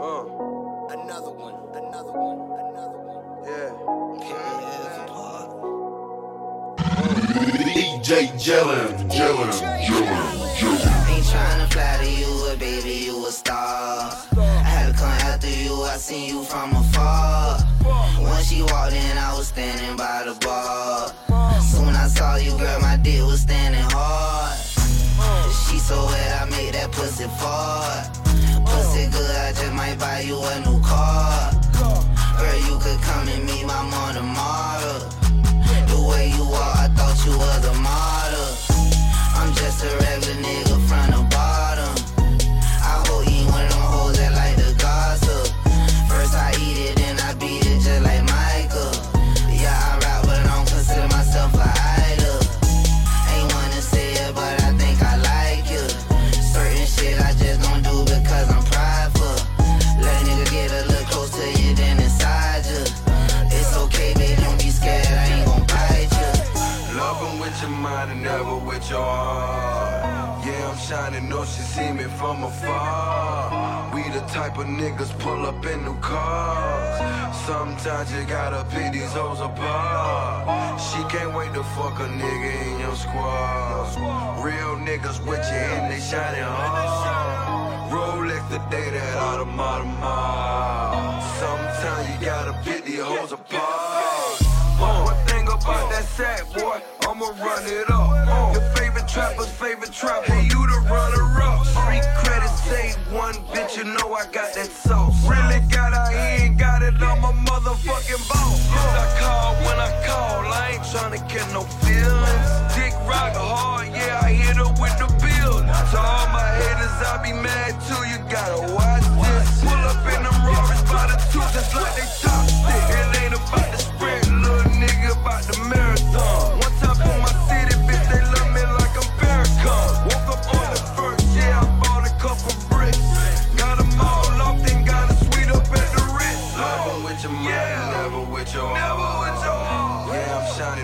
Uh. Another one, another one, another one. Yeah. DJ Jellin, Jellin, Jellin, Jellin. Ain't tryna fly to you, but baby, you a star. I had to come after you, I seen you from afar. When she walked in, I was standing by the bar. Soon I saw you, girl, my dick was standing hard. She so wet, I made that pussy fart. Pussy good, I just might buy you a new car. Girl, you could come and meet my mom tomorrow. The way you are, I thought you was a model. I'm just a regular nigga from the Yeah, I'm shining, know she see me from afar. We the type of niggas pull up in new cars. Sometimes you gotta pick these hoes apart. She can't wait to fuck a nigga in your squad. Real niggas with you and they shining hard. Rolex the day that automata mile. Sometimes you gotta pick these hoes apart. One thing about that sack, boy, I'ma run it up. Uh, trapper's favorite trapper, you the runner up. Street credit say one, bitch, you know I got that sauce. Really got out here and got it on my motherfucking boss. Yes, I call when I call, I ain't tryna get no feelings. Dick rock hard, yeah, I hit her with the bill. To all my haters, I be mad too, you gotta watch this. Pull up in them Rollers by the two, just like they top stick. It ain't about the sprint, little nigga, about the marathon.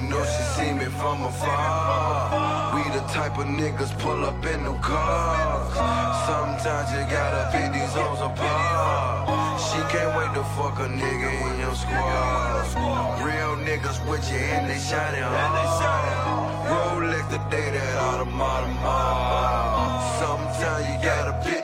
Know she see me from afar. We the type of niggas pull up in new cars. Sometimes you gotta pick these hoes apart. She can't wait to fuck a nigga in your squad. Real niggas with you and they shining hard. Rolex the day that automata. Sometimes you gotta hoes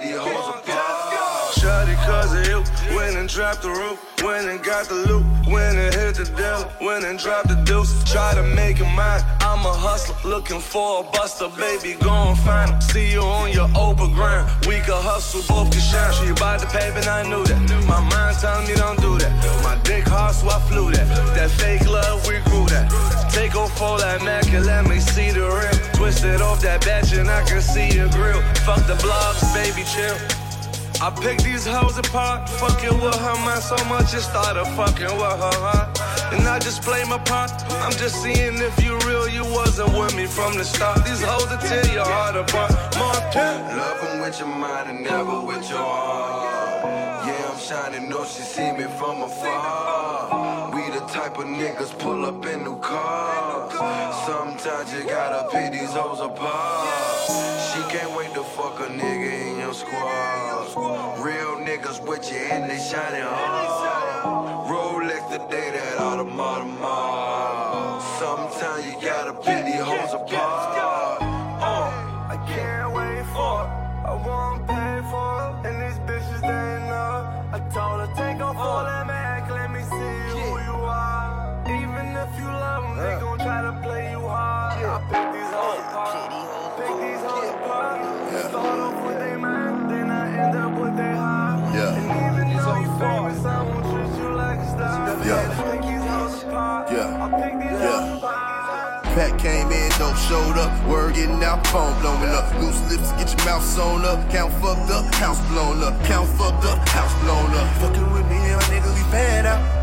apart. Shawty cause of you, went and dropped the roof, went and got the loot, went and hit the deal, went and dropped the deuce, try to make it mine. I'm a hustler, looking for a buster, baby, go and find him. See you on your Oprah gram, we can hustle, both can shine. She about the paper and I knew that. My mind telling me don't do that. My dick hard, so I flew that. That fake love, we grew that. Take off all that Mac and let me see the real. Twisted off that batch and I can see your grill. Fuck the blogs, baby, chill. I pick these hoes apart, fucking with her mind so much it started fucking with her heart. And I just play my part. I'm just seeing if you real, you wasn't with me from the start. These hoes will tear your heart apart. Martin. Love 'em with your mind and never with your heart. Yeah, I'm shining, know she see me from afar. We the type of niggas pull up in new cars. Sometimes you gotta pick these hoes apart. She can't wait to fuck a nigga in your squad. Real niggas with you and they shining hard. Rolex the day that automata mile. Sometimes you gotta pick these hoes apart. Uh. I can't wait for it. I won't pay for it. And these bitches, they know. I told her, take off all that Mac, let me see who you are. Even if you love them, they gon' try to play you hard. I pick these Yeah. Pick these hoes. Yeah. Pick these Yeah. hoes apart. Came in, dope showed up. Word getting out, phone blowing up. Loose lips, get your mouth sewn up. Count fucked up, house blown up. Count fucked up, house blown up. Fucking with me, and my nigga be bad out.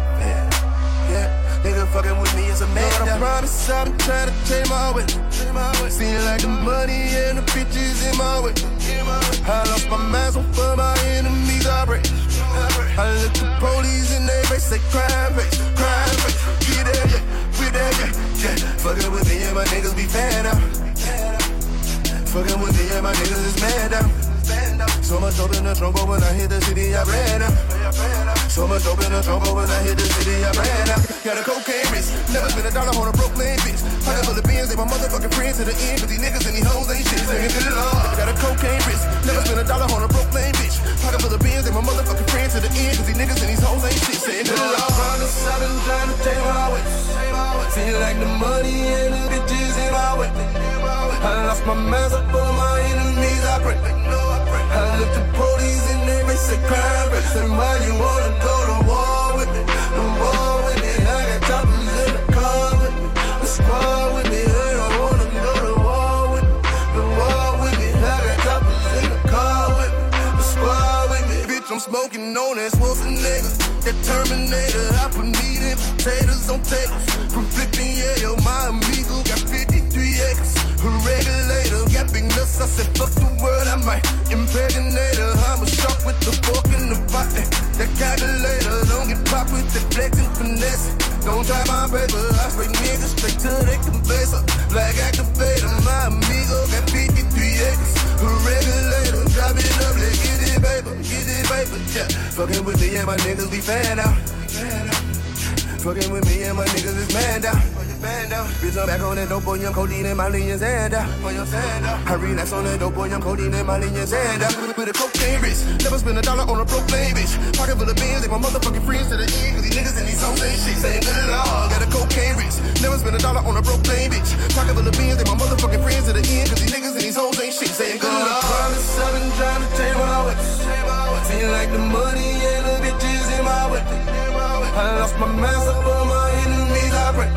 Nigga fucking with me is a man. Lord, I promise I've been trying to change my way. Seem like the money and the bitches in my way. I lost my mind, so for my enemies I break. I look the police in their face, say crime the trunk, when I hit the city, I ran out. So much dope in the but when I hit the city, I ran out. Got a cocaine wrist, never spent a dollar on a Brooklyn bitch. Pocket full of beans, they my motherfucking friends to the end, but these niggas and these hoes ain't shit. Singing the Lord. Got a cocaine wrist, never spent a dollar on a Brooklyn bitch. Pocket full of beans, they my motherfucking friends to the end, cause these niggas and these hoes ain't shit. The Lord. Trying to stop and trying to take my way. Feel like the money and the bitches in my way. I lost my mask, I put my enemies, I pray. I look the police and they make say crime rate. Say why you wanna go to war Smoking on that Schwarzenegger. That Terminator. I put meat in potatoes on tables. From flipping, yeah, yo, my amigo got 53 acres. A regulator, got big nuts. I said, fuck the world, I might impregnate her. I'm a shark with the fork in the pot. That calculator, don't get popped with the flex and finesse. Don't try my paper, I spray niggas straight to the compressor. Like activator, my amigo got 53 acres. A regulator, drop it up, let's get paper, get it, paper, yeah. Fucking with me and my niggas be fan out. Fan out. Fucking with me and my niggas is man down. Man down. Bitch, I'm back on that dope boy, young codeine and my lean out. On your stand. Uh, I relax on that dope boy, young codeine and my lean hand out. Uh, with a cocaine wrist. Never spend a dollar on a broke lane, bitch. Pocket full of beans, they my motherfucking friends to the end. Cause these niggas and these hoes ain't shit. Saying good at all. Got a cocaine wrist. Never spend a dollar on a broke lane, bitch. Pocket full of beans, they my motherfucking friends to the end. Cause these niggas and these hoes ain't shit. Saying good at all. Promise I've been trying to take my way. Feel like the money and the bitches in my way. I lost my mask up on my enemies, I pray.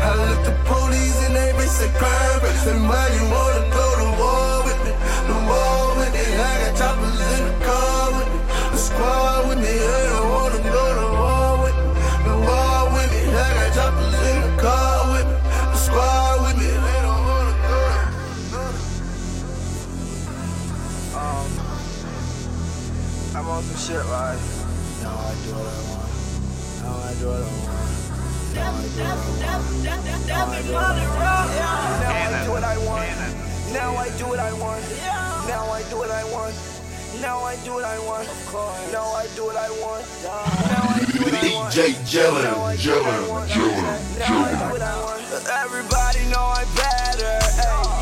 I look the police and they say crime rate. Say why you wanna go to war with me? The war with me. I got choppers in the car with me. The squad with me. They don't wanna go to war with me. The war with me. I got choppers in the car with me. The squad with me. They don't wanna go to I'm on some shit like. Now I do what I want. Now I draw the now I do what I want. Now I do what I want. Now I do what I want. Now I do what I want. Now I do what I want. Now I do what I want. DJ Jellin, Jellin, Jellin, Jellin. Everybody know I better. Ay.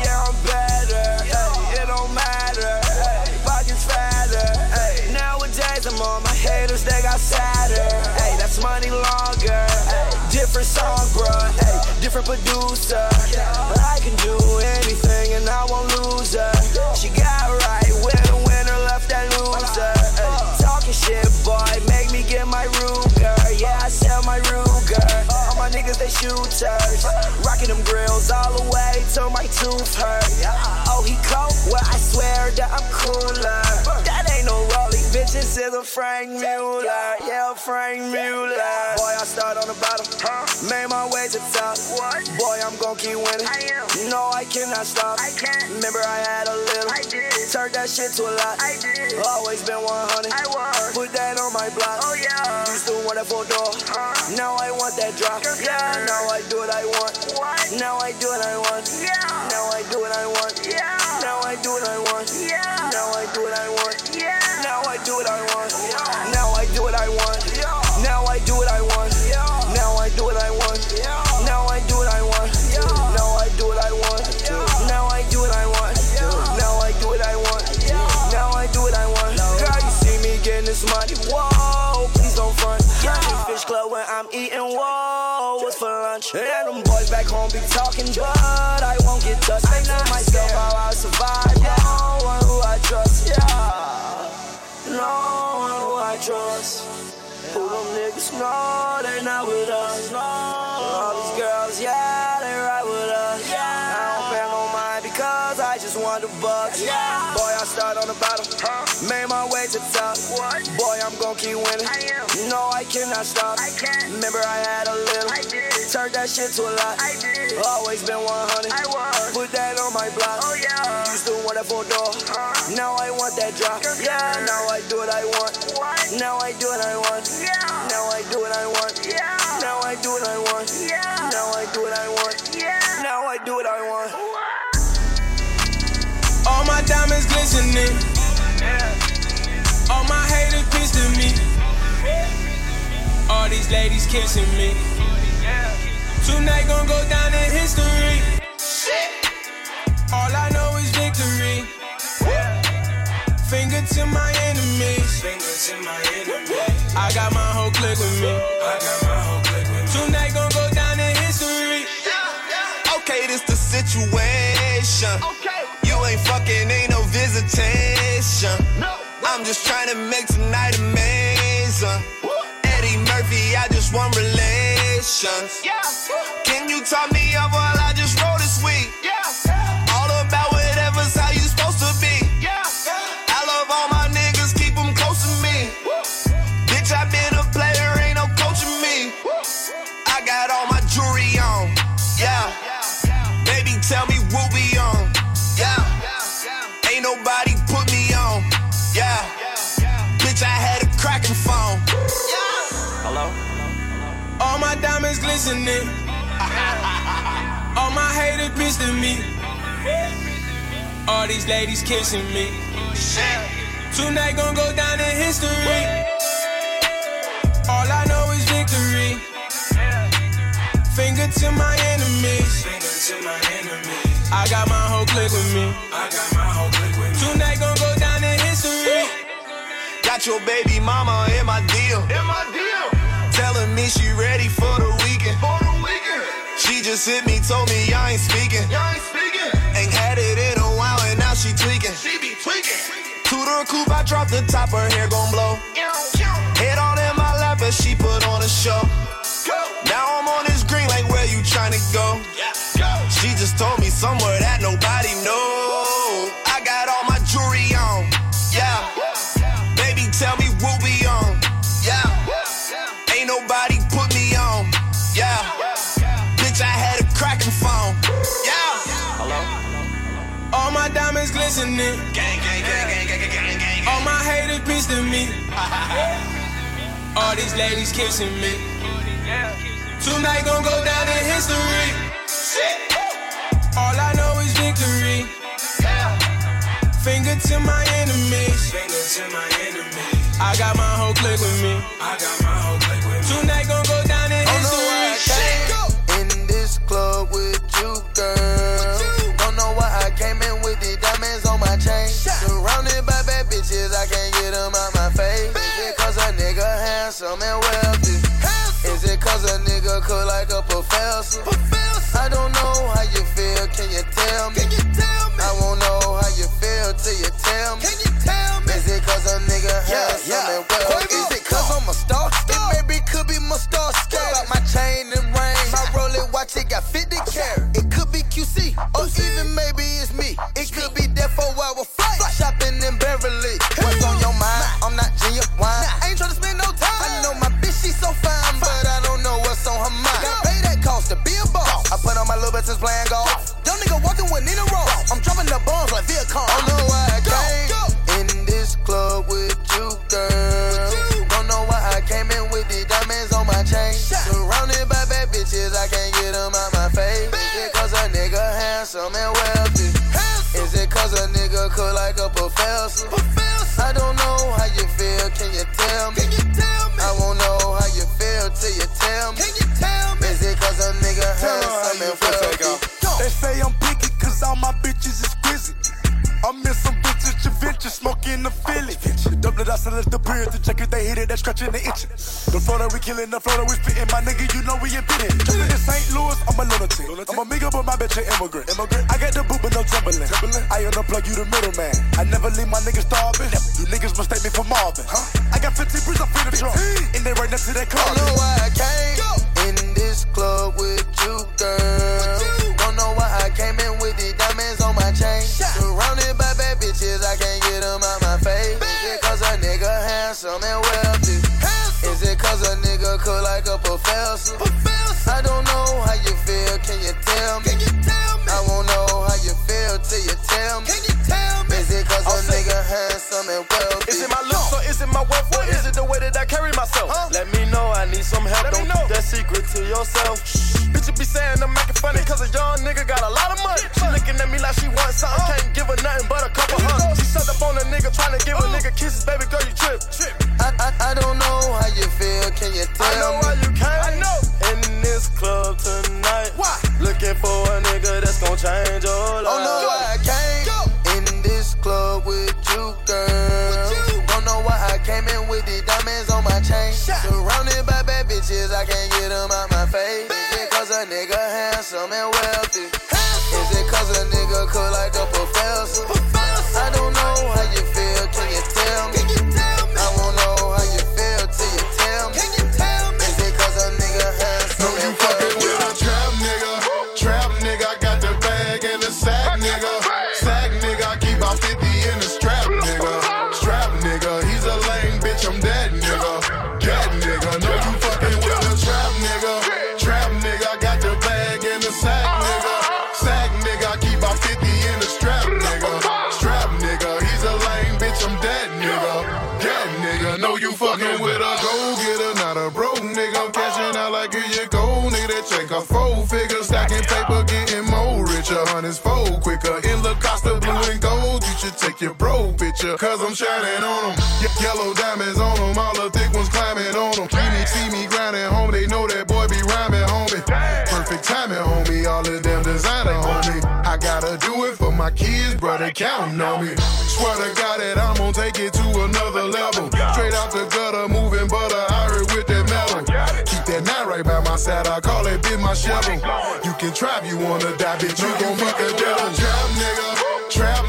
Haters, they got sadder. Hey, that's money longer. Ay, different song, bruh. Hey, different producer. But I can do anything and I won't lose her. She got right, winner, winner, left that loser. Ay, talking shit, boy, make me get my Ruger. Yeah, I sell my Ruger. All my niggas, they shooters. Rocking them grills all the way till my tooth hurt. Oh, he cold? Well, I swear that I'm cooler. That ain't no Rolly, bitch, this is a Franck Muller. Yeah, Franck Muller. Boy, I start on the bottom. Made my way to top. Boy, I'm gon' keep winning. I am. No, I cannot stop. I can't. Remember, I had a little. I did. Turned that shit to a lot. I did. Always been 100. I was. Put that on my block. Oh, yeah. Used to want that four door. Now I want that drop. Yeah. Now I do what I want. What? Now I do what I want. Yeah. Now I do what I want. Yeah. Now I do what I want. Yeah. Now I do what I want. Do what I want. Now I do what I want. Now I do what I want. Now I do what I want. Now I do what I want. Now I do what I want. Now I do what I want. Now I do what I want. Now I do what I want. Girl, you see me getting this money. Whoa, please don't front. Fish club when I'm eating. Whoa, what's for lunch? And them boys back home be talking, but know they not with us. No. All these girls, yeah, they ride with us. Yeah. I don't pay no mind because I just want the bucks. Yeah. Boy, I start on the bottom. huh? Made my way to top. Boy, I'm gon' keep winning. I No, I cannot stop. I can't. Remember, I had. Turn that shit to a lot. I did. Always been 100. I was. Put that on my block. Oh yeah. Used to want that four door. Uh. Now I want that drop. Yeah. Now I do what I want. What? Now I do what I want. Yeah. Now I do what I want. Yeah. Now I do what I want. Yeah. Now I do what I want. Yeah. Now I do what I want. All my diamonds glistening. All my haters pissed at me. All these ladies kissing me. Tonight gon' go down in history. Shit. All I know is victory. Finger to my enemies. Finger to my enemies. I got my whole clique with me. I got my whole clique with me. Tonight gon' go down in history. Okay, this the situation. Okay. You ain't fucking, ain't no visitation. No. I'm just trying to make tonight amazing. Relations. Yeah. Can you top me up while haters pissed me. All these ladies kissing me. Tonight gon' go down in history. All I know is victory. Finger to my enemies. Finger to my enemies. I got my whole clique with me. I got my whole clique with me. Tonight gon' go down in history. Got your baby mama in my deal. In my deal. Telling me she ready for the just hit me, told me I ain't speaking. Y'all ain't speaking. Ain't had it in a while and now she tweaking. She be tweaking. To the coupe, I dropped the top, her hair gon' blow. Head all in my lap as she put on a show. Go. Now I'm on this green, like where you tryna go? Yeah. Go. She just told me somewhere glistening. Gang, gang, gang, gang, gang, gang, gang, gang. All my haters pissed at me. All these ladies kissing me. Tonight gon' go down in history. All I know is victory. Finger to my enemies. Finger to my enemies. I got my whole clique with me. I got my whole and wealthy? Is it cause a nigga cook like a professor? I don't know how you feel, can you tell me? I won't know how you feel till you tell me. Is it cause a nigga handsome and wealthy? Is it nigga cook like a professor? I don't know how you feel, can you tell me? I won't know how you feel till you tell me. Is it cause a nigga handsome and wealthy? They say I'm picky cause all my bitches is grizzly. I'm in some bitches, Javinci, smoking the Philly. Double the dust and let the period to check if they hit it, that's scratching the itching. The Florida, we killing the Florida, we spitting. My nigga, you know we admitting. Just in St. Louis, I'm a lunatic. I'm a amigo, but my bitch an immigrant. immigrant. I got the boot, no Timberland. I unplug you, the middleman. I never leave my niggas starving. You niggas mistake me for Marvin. Huh? I got 15 bricks, I feel the trunk. And they right next to that car. Don't know why I came in this club with you, girl. Don't know why I came in with the diamonds on my chain. Surrounded by bad bitches, I can't get them out my face. Is it cause a nigga handsome and wealthy? Is it cause a nigga cook like a professor? I don't know how you feel, can you wealth? What is it the way that I carry myself? Huh? Let me know I need some help. Let Don't keep that secret to yourself. Shh. Bitch, you be saying I'm making funny cause a young nigga got a lot of money. She looking at me like she wants something, uh. can't give her nothing but a couple hundred. She sucked up on a nigga trying to give uh. a nigga kisses, baby girl, you trip. trip. I, I, I don't know how you feel, can you tell I know me? why you came. I know. In this club tonight. Why? Looking for cook like a professor? Picture. Cause I'm shining on them. Ye- yellow diamonds on them, all the thick ones climbing on them. See me, see me grinding home, they know that boy be rhyming, homie. Perfect timing, homie. All of them designer, homie. I gotta do it for my kids, brother, counting on me. Swear to God that I'm gonna take it to another level. Straight out the gutter, moving butter, iron with that metal. Keep that nine right by my side, I call it bit my shovel. You can if you wanna die, bitch, you gon' meet the devil. Trap nigga, trap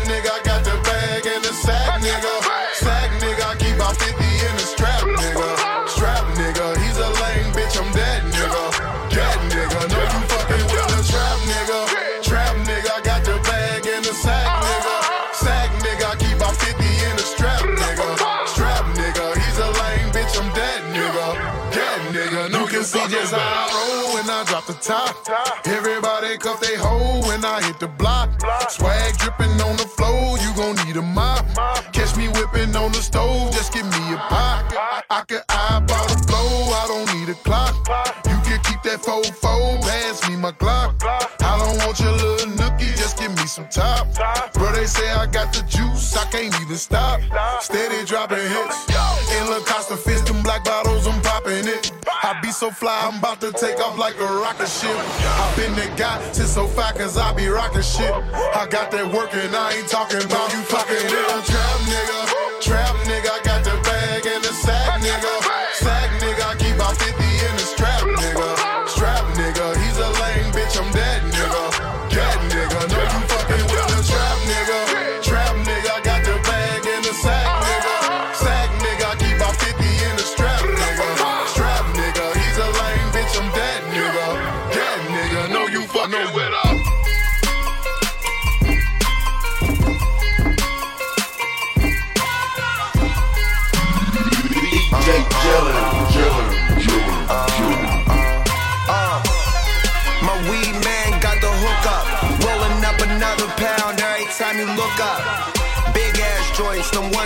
Everybody cuff they hoe when I hit the block. Swag dripping on the floor, you gon' need a mop. Catch me whipping on the stove, just give me a pot. I, I can eyeball the flow, I don't need a clock. You can keep that fofo, pass me my Glock. I don't want your little nookie, just give me some top. Bro, they say I got the juice, I can't even stop. Steady dropping hits. So fly, I'm about to take off like a rocket ship. I been that guy since so far, cause I be rocking shit. I got that work and I ain't talking about you fucking it. I'm trap nigga,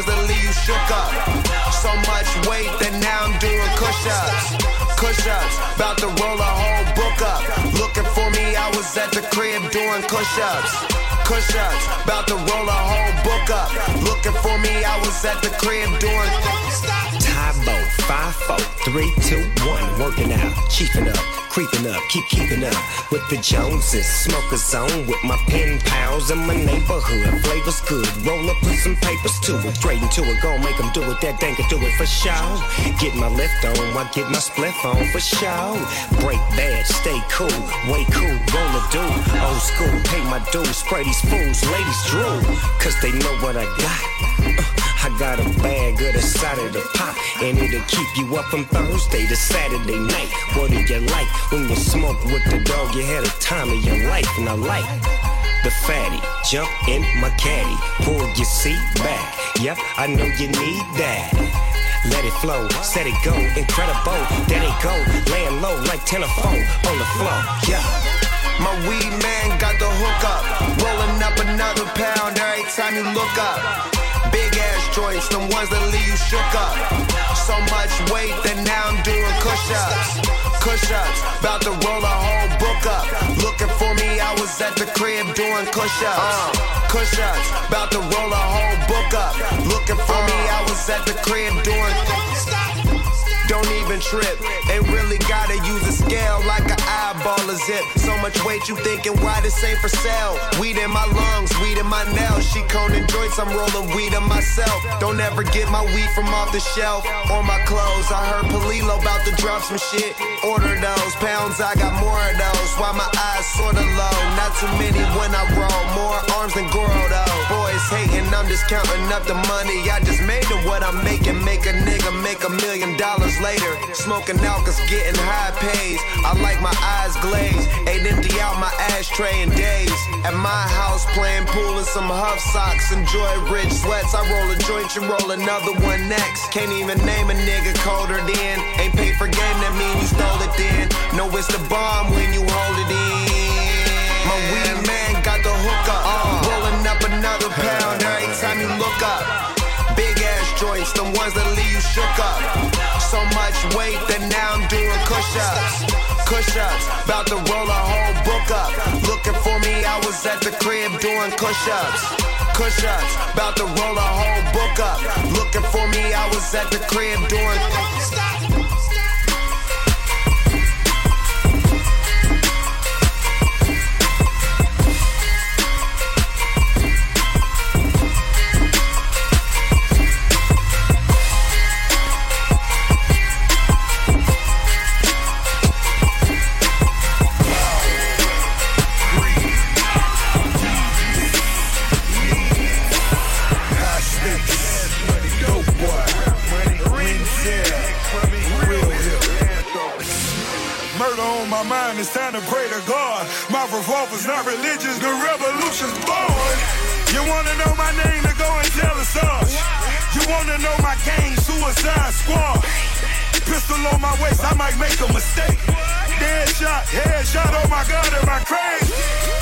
ones that leave you shook up. So much weight that now I'm doing push ups. Push ups, about to roll a whole book up. Looking for me, I was at the crib doing push ups. Push ups, about to roll a whole book up. Looking for me, I was at the crib doing. Tybo, 5, 4, 3, 2, 1, working out, chiefing up, creeping up, keep keeping up with the Joneses. Smoker zone with my pen pals in my neighborhood. Flavors good, roll up, put some papers to it. Straight into it, gon' make them do it, that dang can do it for show. Get my lift on, I get my spliff on for show. Break bad, stay cool, way cool, roll a do. Old school, pay my dues, spray these fools, ladies drool, cause they know what I got. I got a bag of the side of the pop, and it'll keep you up from Thursday to Saturday night. What do you like when you smoke with the dog? You had a time of your life, and I like the fatty. Jump in my caddy, pull your seat back. Yep, I know you need that. Let it flow, set it go, incredible. There they go, laying low like telephone on the floor. Yeah. My weed man got the hook up. Rolling up another pound every time you look up. Joints, them ones that leave you shook up. So much weight that now I'm doing push ups. Push ups, about to roll a whole book up. Looking for me, I was at the crib doing push ups. Push ups, about to roll a whole book up. Looking for me, I was at the crib doing. Don't even trip. Ain't really gotta use a scale like an eyeball a zip. So much weight you thinking why this ain't for sale? Weed in my lungs, weed in my nails. She coning joints, I'm rolling weed on myself. Don't ever get my weed from off the shelf or my clothes. I heard Palilo about to drop some shit. Order those pounds, I got more of those. Why my eyes sorta low? Not too many when I roll. More arms than Goro though. Boys hating, I'm just counting up the money. I just made it what I'm making. Make a nigga make a million dollars later. Smoking out cause getting high pays. I like my eyes glazed. Ain't empty out my ashtray in days. At my house playing pool in some huff socks. Enjoy rich sweats. I roll a joint, you roll another one next. Can't even name a nigga colder than. Ain't paid for game, that mean you stole it then. No, it's the bomb when you hold it in. My weed man got the rolling up another pound every time you look up. Big ass joints, the ones that leave you shook up. So much weight that now I'm doing push ups. Push ups, about to roll a whole book up. Looking for me, I was at the crib doing push ups. Push ups, about to roll a whole book up. Looking for me, I was at the crib doing. It's time to pray to God. My revolver's not religious, the revolution's born. You wanna know my name, to go and tell us us. You wanna know my gang, Suicide Squad. Pistol on my waist, I might make a mistake. Dead shot, head shot, oh my god, am I crazy?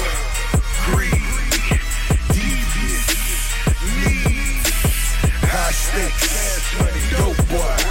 High stakes, dope boy,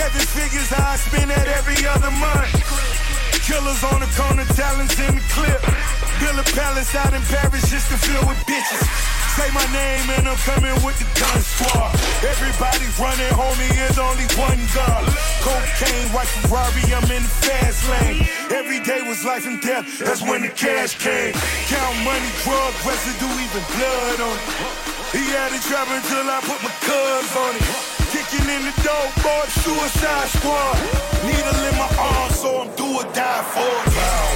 Seven figures, I spend that every other month. Killers on the corner, talents in the clip. Build a palace out in Paris just to fill with bitches. Say my name and I'm coming with the gun squad. Everybody running, homie, is only one gun. Cocaine, white Ferrari, I'm in the fast lane. Every day was life and death, that's when the cash came. Count money, drug residue, even blood on it. He had it trapping till I put my cuz on it. Kicking in the door, boy, suicide squad. Needle in my arm, so I'm do or die for it.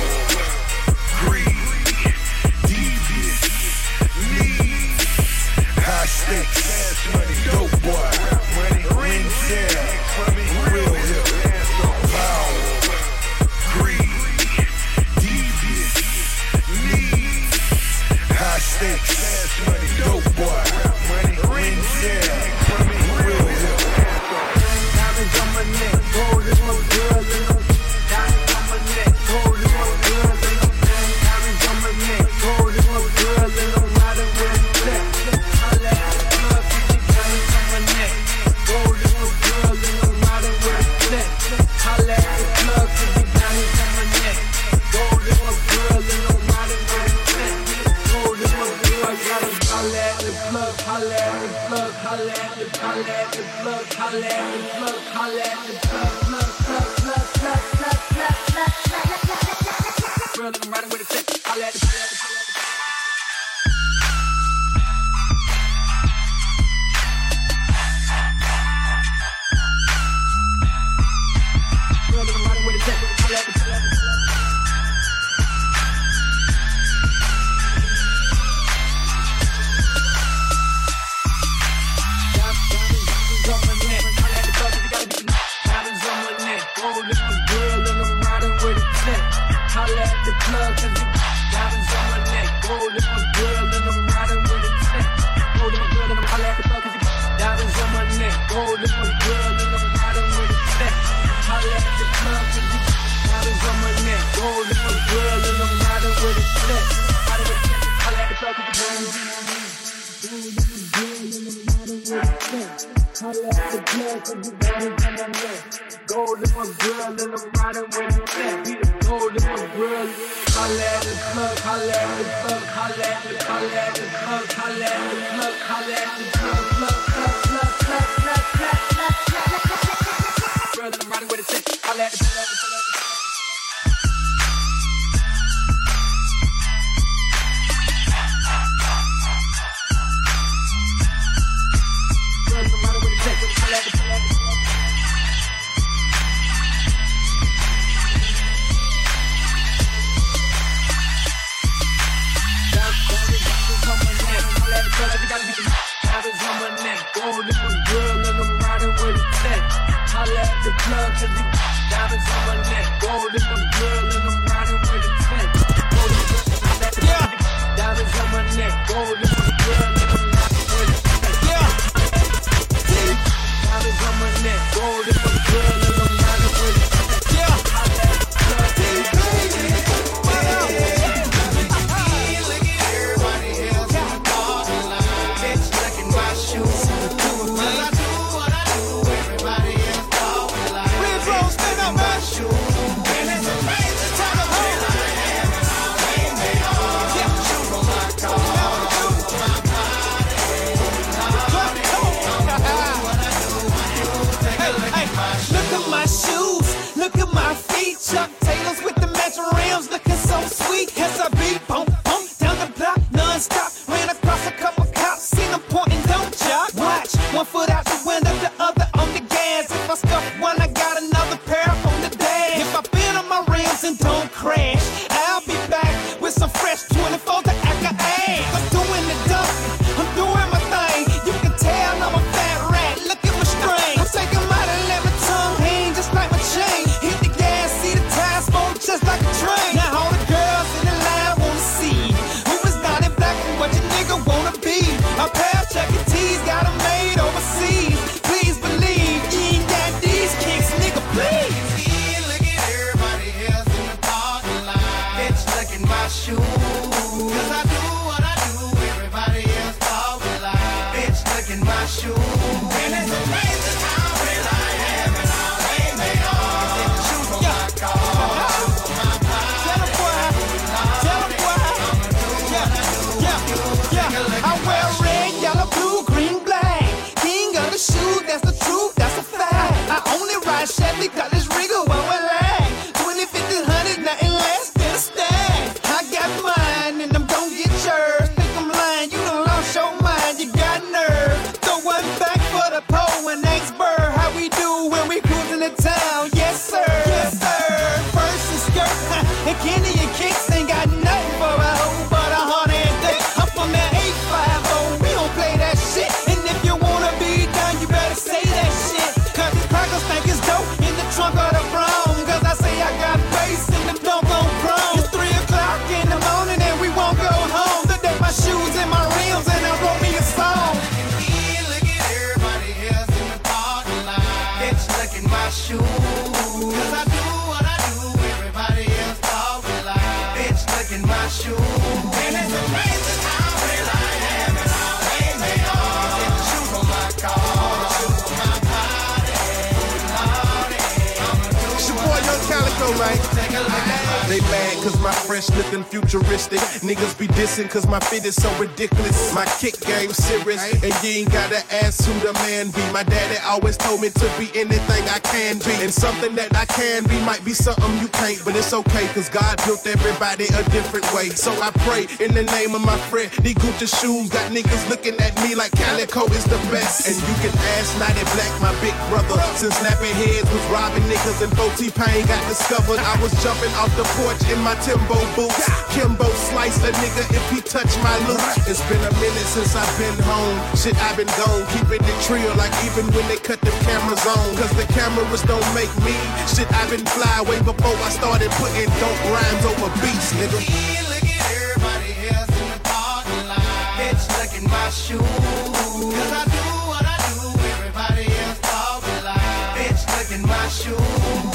fresh, looking futuristic. Niggas be dissing cause my fit is so ridiculous. My kick game serious, and you ain't gotta ask who the man be. My daddy always told me to be anything I can be. And something that I can be might be something you can't, but it's okay cause God built everybody a different way. So I pray in the name of my friend, these Gucci shoes got niggas looking at me like Calico is the best. And you can ask Nighty Black, my big brother, since snapping heads was robbing niggas and 4 T-Pain got discovered. I was jumping off the porch in my Timbo Boots. Kimbo slice a nigga if he touch my loot. It's been a minute since I've been home. Shit, I've been gone, keeping it trio like even when they cut the cameras on. Cause the cameras don't make me. Shit, I've been fly way before I started putting dope rhymes over beats, nigga. Look at everybody else in the parking lot. Bitch, look my shoes. Cause I do what I do, everybody else talking like. Bitch, look in my shoes.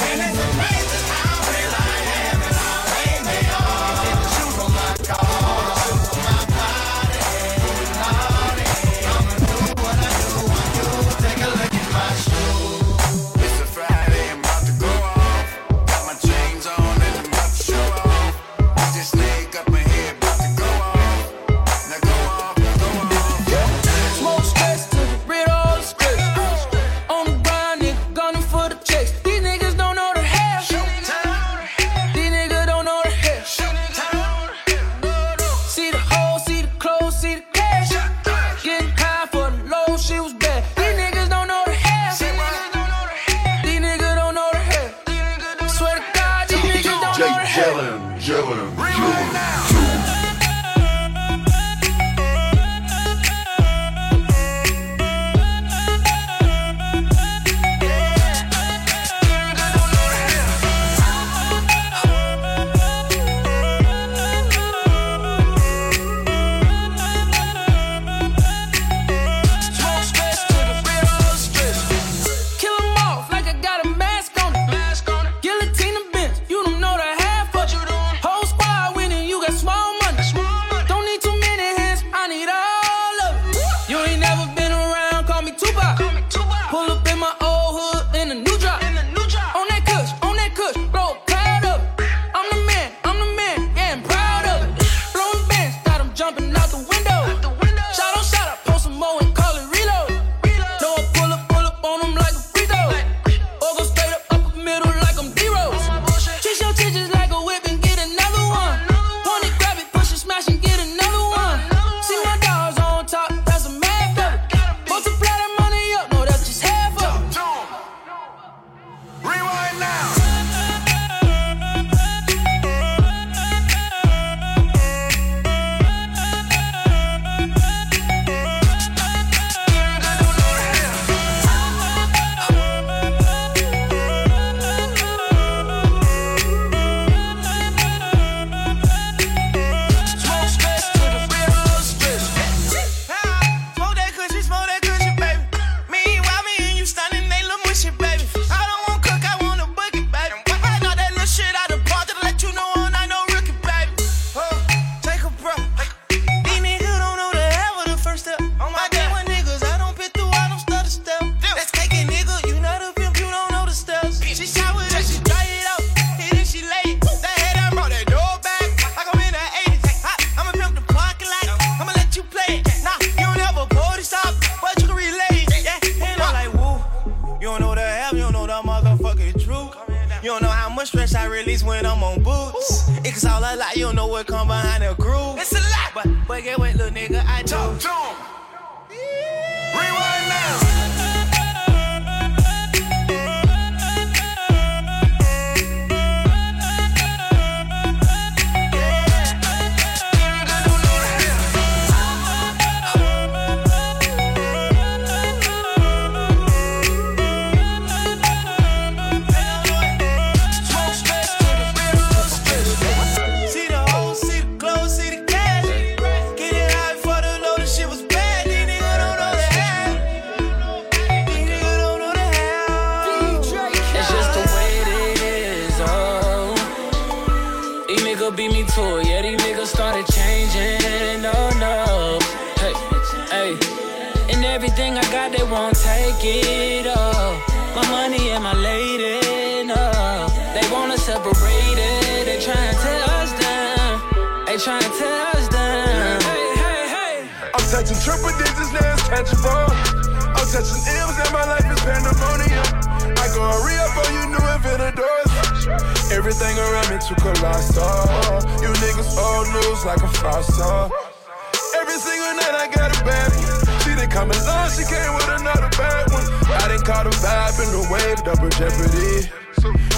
much stress I release when I'm on boots. Ooh. It's all a lot, you know what come behind the groove. It's a lot, but but get wet, little nigga, I talk to him. fuck it up. My money and my lady, no. They wanna separate it. They tryna tear us down. They tryna tear us down. Hey, hey, hey. I'm touching triple digits now, it's tangible. I'm touching M's and my life is pandemonium. I go re up on oh, you new inventor doors. Everything around me too colossal. Oh. You niggas old news like a fossil. Love, she came with another bad one. I didn't caught a vibe in the wave, double jeopardy.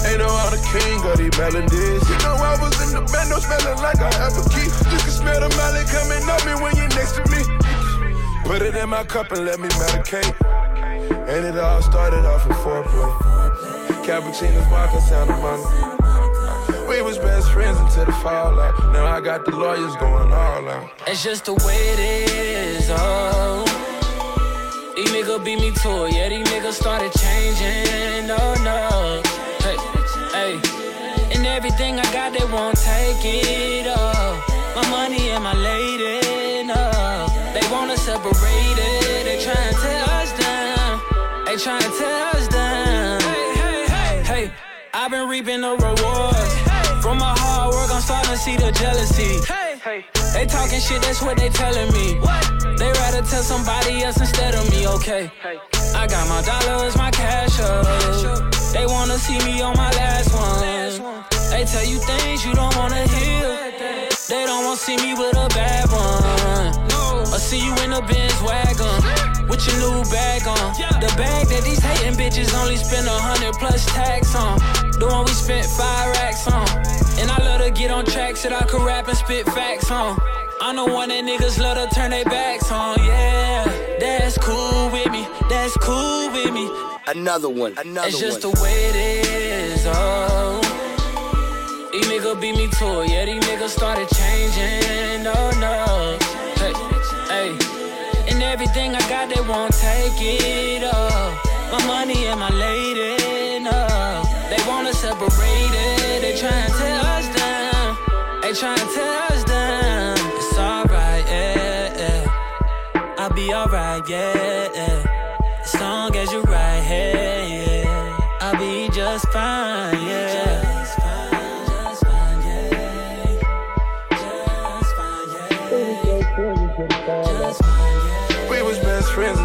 Ain't no other king of these melodies. You know I was in the bed, no smelling like I have a key. You can smell the melon coming up me when you're next to me. Put it in my cup and let me medicate. And it all started off in foreplay. Cappuccinos, vodka, Santa Monica. We was best friends until the fallout. Now I got the lawyers going all out. It's just the way it is, oh. These niggas beat me to it, yeah, these niggas started changing, oh no. Hey, hey. And everything I got, they won't take it, oh. My money and my lady, no. They wanna separate it, they tryna tear us down. They tryna tear us down. Hey, hey, hey, hey. I've been reaping the rewards. From my hard work, I'm starting to see the jealousy. They talking shit, that's what they telling me. What? They rather tell somebody else instead of me, okay? I got my dollars, my cash up. They wanna see me on my last one. last one. They tell you things you don't wanna hear. They don't wanna see me with a bad one. Or see you in a Benz wagon with your new bag on. The bag that these hating bitches only spend a hundred plus tax on. The one we spent five racks on. And I love to get on tracks that I could rap and spit facts on. I'm the one that niggas love to turn their backs on, yeah. That's cool with me, that's cool with me. Another one, another one. It's just one. the way it is, oh. These niggas beat me to it, yeah, these niggas started changing, oh no. And everything I got, they won't take it, oh. My money and my lady, no. They wanna separate it, they tryna tear us down. They tryna tear us down. It's alright, yeah, yeah. I'll be alright, yeah, yeah.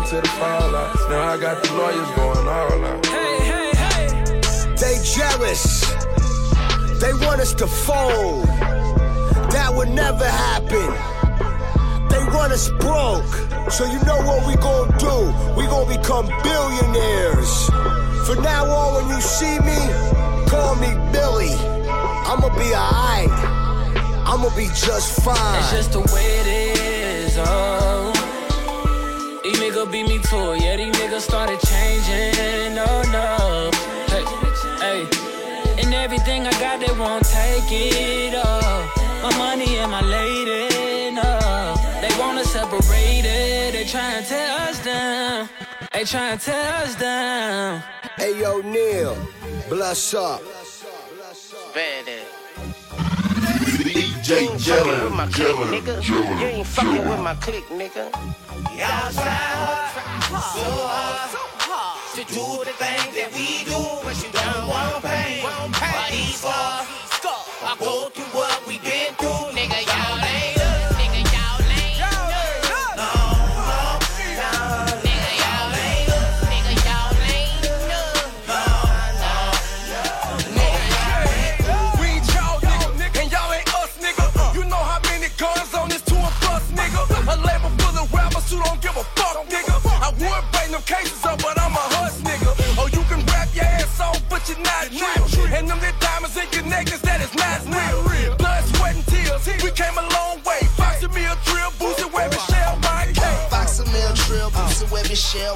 Best friends until the fallout. Now I got the lawyers going all out. Hey, hey, hey. They jealous. They want us to fold. That would never happen. They want us broke. So you know what we gonna do? We gonna become billionaires. For now on, when you see me, call me Billy. I'ma be alright. I'ma be just fine. It's just the way it is, oh. These niggas beat me to it, yeah, these niggas started changing, oh no. Hey, hey. And everything I got, they won't take it, oh. My money and my lady, no. They wanna separate it, they tryna tear us down. They tryna tear us down. Hey yo, Neil, bless up. DJ Jellin, Jellin, nigga. Jellin, You ain't fucking with my clique, nigga. Y'all try so hard to do the things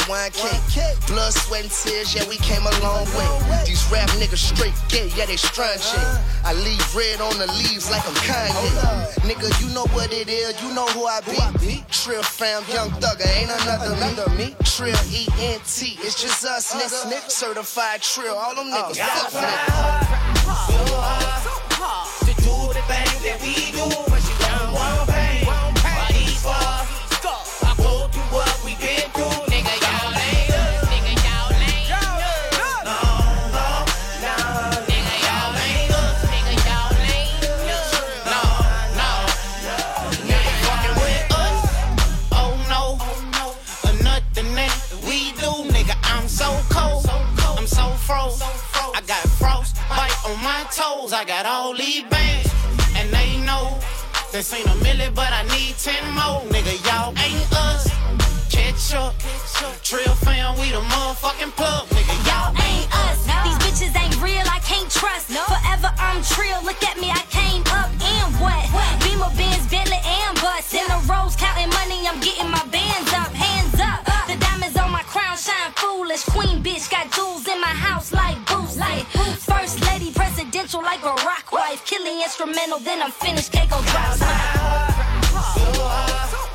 Wine Cake. Blood, sweat, and tears, yeah, we came a long way. These rap niggas straight gay, yeah, they strange. I leave red on the leaves like I'm Kanye. Nigga, you know what it is, you know who I be. Trill fam, young thugger, ain't another me. Trill ENT, it's just us, nigga. Certified Trill, all them niggas oh, fuck nigga. So hard hoes, I got all these bands. And they know, they seen a million, but I need ten more. Nigga, y'all ain't us. Catch up. Trill fam, we the motherfucking plug. Nigga, y'all ain't us. No. These bitches ain't real, I can't trust. No. Forever I'm trill, look at me, I came up and what? what? Beamer, Benz, Bentley, and bus. Yeah. In the rows, counting money, I'm getting my bands up. Hands up. up. The diamonds on my crown shine foolish. Queen bitch, got jewels in my house like spiritual like a rock wife. Kill the instrumental, then I'm finished. Can't go drop. So high. So high. Ah.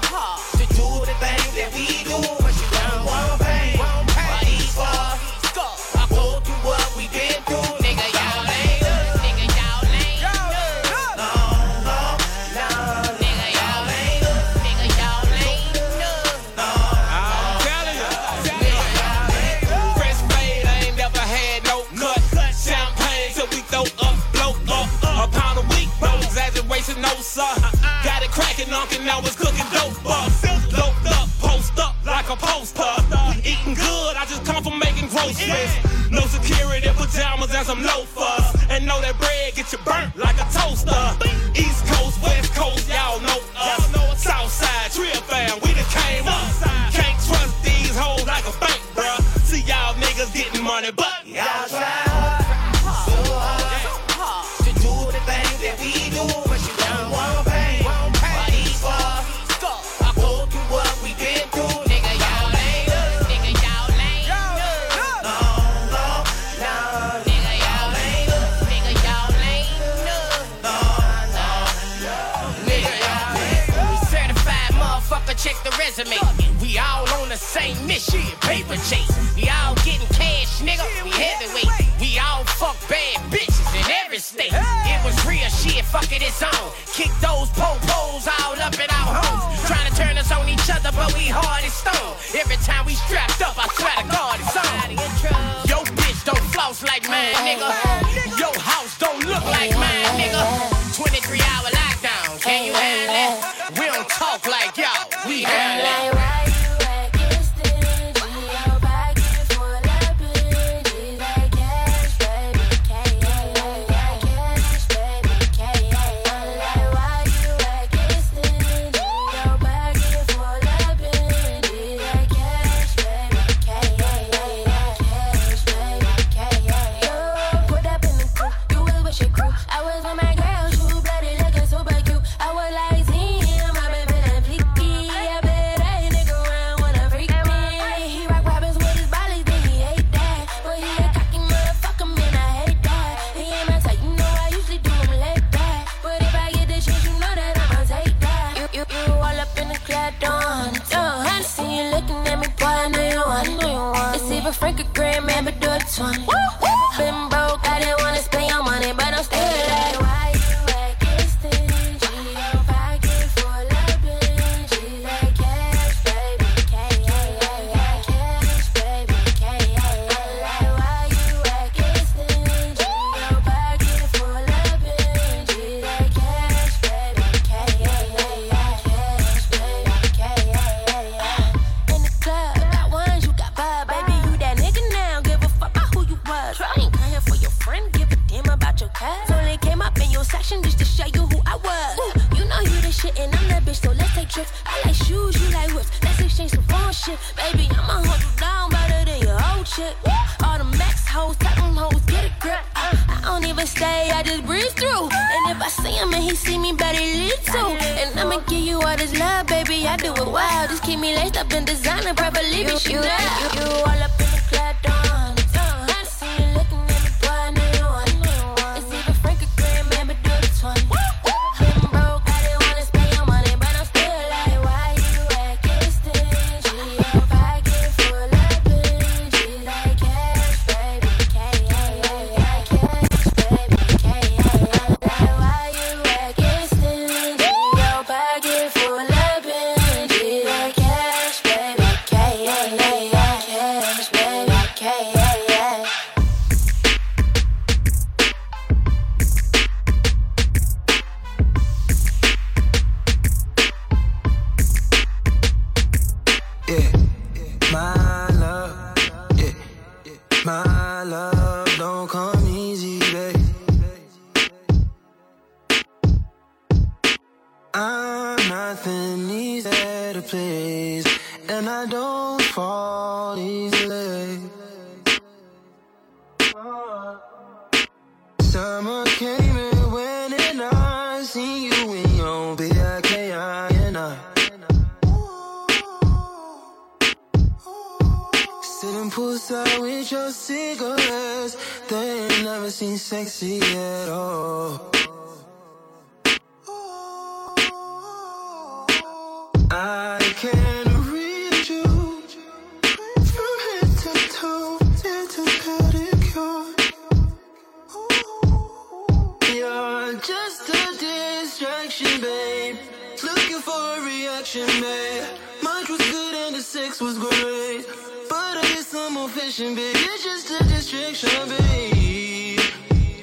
Reaction, babe. Much was good and the sex was great. But I guess I'm more fishing, babe. It's just a distraction, babe.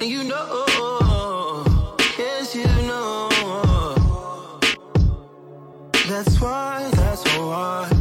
And you know, yes, you know. That's why, that's why.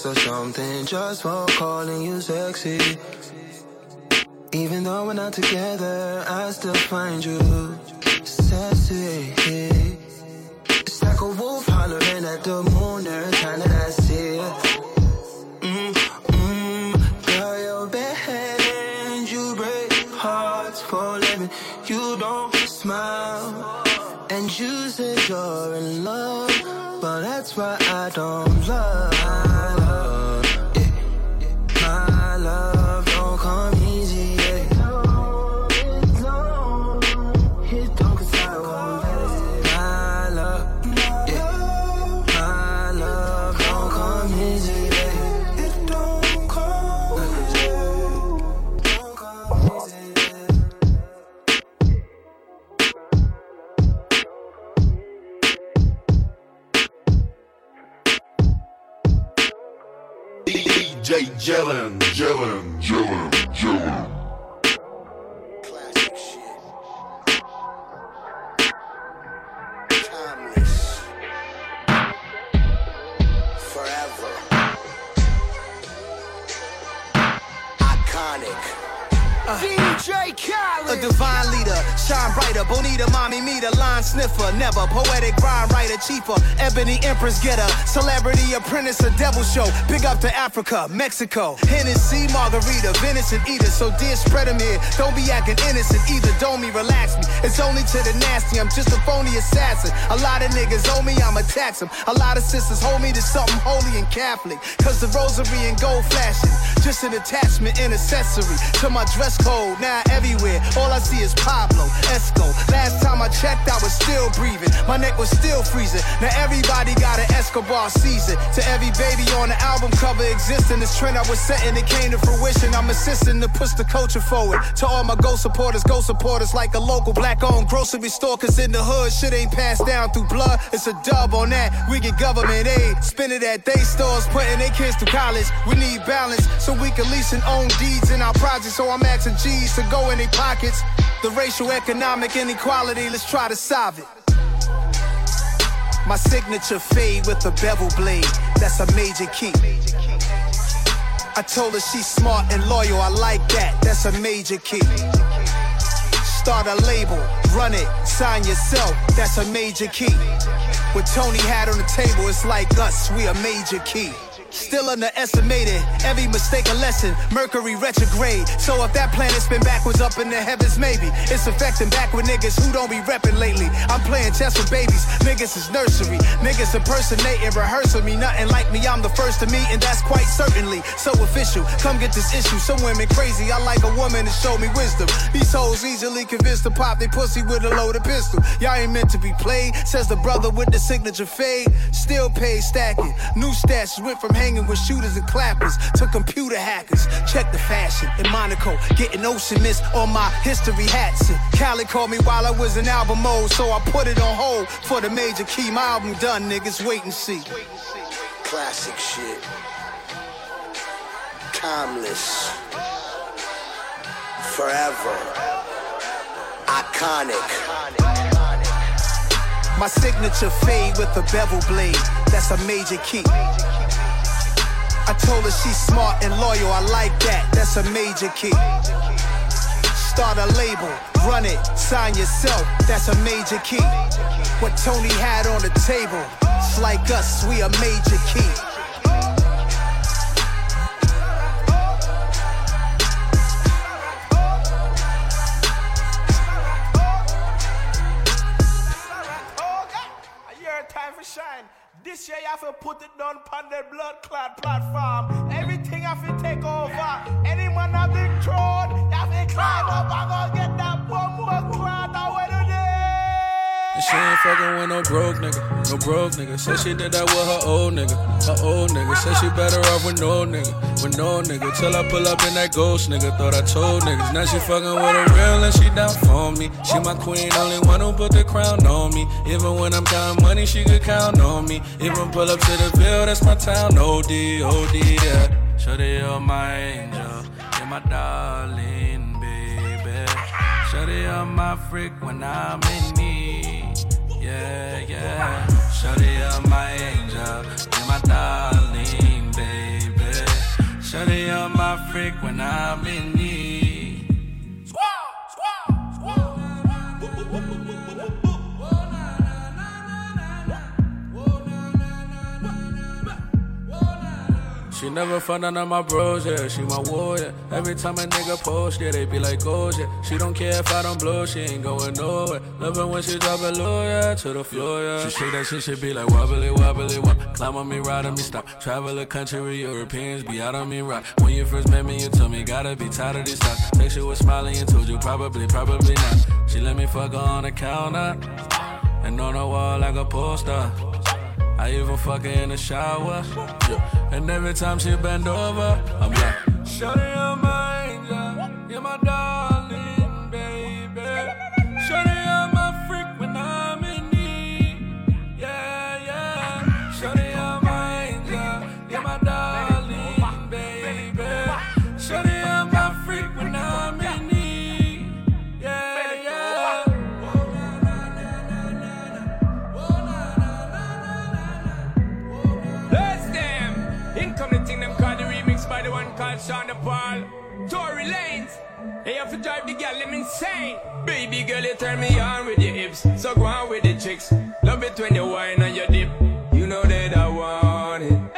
Sexist or something just for calling you sexy? Even though we're not together, I still find you sassy. It's like a wolf hollering at the moon every time that I see it. Mm, mm, girl, you're bad you break hearts for living. You don't smile, and you say you're in love, but that's why I don't love. DJ Jellin, Jellin, Jellin, Jellin. A divine leader, shine brighter, bonita, mommy, me, the line sniffer, never poetic rhyme writer, cheaper, ebony empress getter, celebrity apprentice, a devil show, big up to Africa, Mexico, Hennessy, margarita, venison eater, so dear spread 'em here, don't be acting innocent either, don't me relax me, it's only to the nasty, I'm just a phony assassin, a lot of niggas owe me, I'ma tax 'em, a lot of sisters hold me to something holy and Catholic, cause the rosary and gold flashing, just an attachment and accessory to my dress code, now everywhere, all I see is Pablo, Esco, last time I checked I was still breathing, my neck was still freezing, now everybody got an Escobar season, to every baby on the album cover existing, this trend I was setting, it came to fruition, I'm assisting to push the culture forward, to all my go supporters, go supporters like a local black owned grocery store, cause in the hood shit ain't passed down through blood, it's a dub on that, we get government aid, spend it at day stores, putting their kids through college, we need balance, so we can lease and own deeds in our projects, so I'm asking G's to go in their pockets, the racial economic inequality, let's try to solve it. My signature fade with a bevel blade, that's a major key. I told her she's smart and loyal, I like that, that's a major key. Start a label, run it, sign yourself, that's a major key. What Tony had on the table, it's like us, we a major key. Still underestimated, every mistake a lesson. Mercury retrograde. So if that planet spin backwards up in the heavens, maybe it's affecting backward niggas who don't be repping lately. I'm playing chess with babies, niggas is nursery. Niggas impersonating, rehearsing me. Nothing like me, I'm the first to meet, and that's quite certainly so official. Come get this issue. Some women crazy, I like a woman to show me wisdom. These hoes easily convinced to pop they pussy with a loaded pistol. Y'all ain't meant to be played, says the brother with the signature fade. Still paid stacking. New stats went from hanging with shooters and clappers to computer hackers. Check the fashion in Monaco, getting ocean mist on my history hats. And Cali called me while I was in album mode, so I put it on hold for the major key. My album done, niggas, wait and see. Classic shit. Timeless. forever. Iconic. My signature fade with a bevel blade. That's a major key. Told her she's smart and loyal. I like that. That's a major key. Start a label, run it, sign yourself. That's a major key. What Tony had on the table. It's like us, we a major key. This year you have to put it down on the blood clot platform. Everything have to take over. Any man have the throne, you have to climb up and go get that today. And she ain't fucking with no broke nigga, no broke nigga. Said she did that with her old nigga, her old nigga. Said she better off with no nigga, with no nigga. Till I pull up in that ghost nigga, thought I told niggas. Now she fucking with a real and she down for me. She my queen, only one who put the crown on me. Even when I'm counting money, she could count on me. Even pull up to the Ville, that's my town. OD, OD, yeah. Shorty, you're my angel, you're my darling, baby. Shorty, you're my freak when I'm in. Yeah, yeah. You're my angel, you're my darling, baby. You're my freak when I'm in need. She never found none of my bros, yeah. She my warrior. Every time a nigga post, yeah, they be like, goals, yeah. She don't care if I don't blow, she ain't going nowhere. Love when she drop a low, yeah, to the floor, yeah. She shake that shit, she be like, wobbly, wobbly, wop. Climb on me, ride on me, stop. Travel the country where Europeans be out on me, rock. When you first met me, you told me, gotta be tired of these thoughts. Text you with smiling and told you, probably, probably not. She let me fuck her on the counter. And on the wall like a poster. I even fuck her in the shower. Yeah. And every time she bend over, I'm like, Shawty, you're my angel, you're my darling, called Sean Paul. Tory Lanez. They have to drive the girl them insane. Baby girl, you turn me on with your hips. So go on with the chicks. Love it when you whine and your dip. You know that I want it.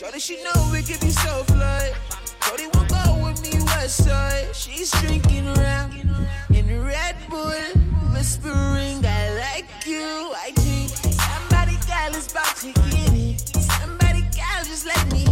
Shorty, she know we can be so flood. Shorty won't go with me west side. She's drinking around in Red Bull, whispering, I like you. I think somebody got us about to get it. Somebody got just let me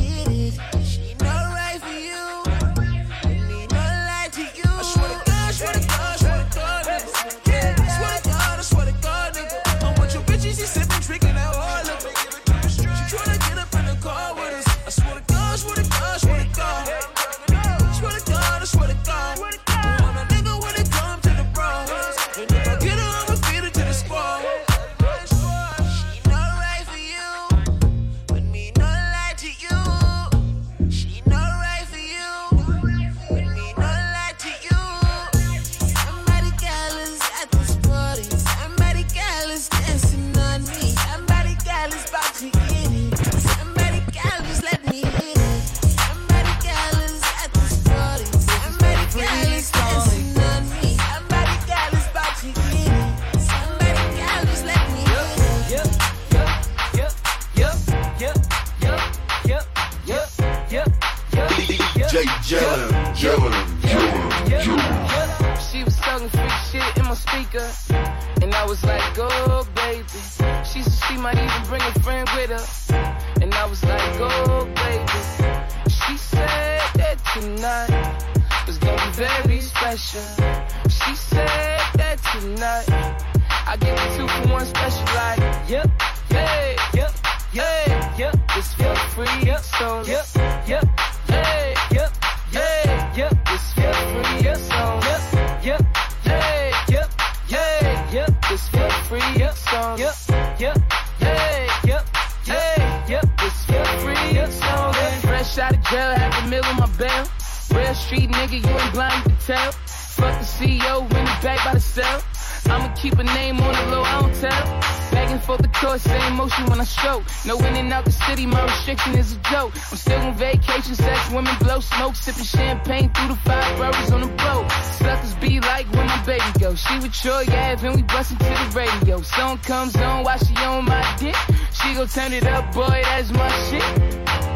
champagne through the five brothers on the boat. Suckers be like when my baby go. She with Troy Ave and we bustin' to the radio. Song comes on while she on my dick. She gon' turn it up, boy, that's my shit.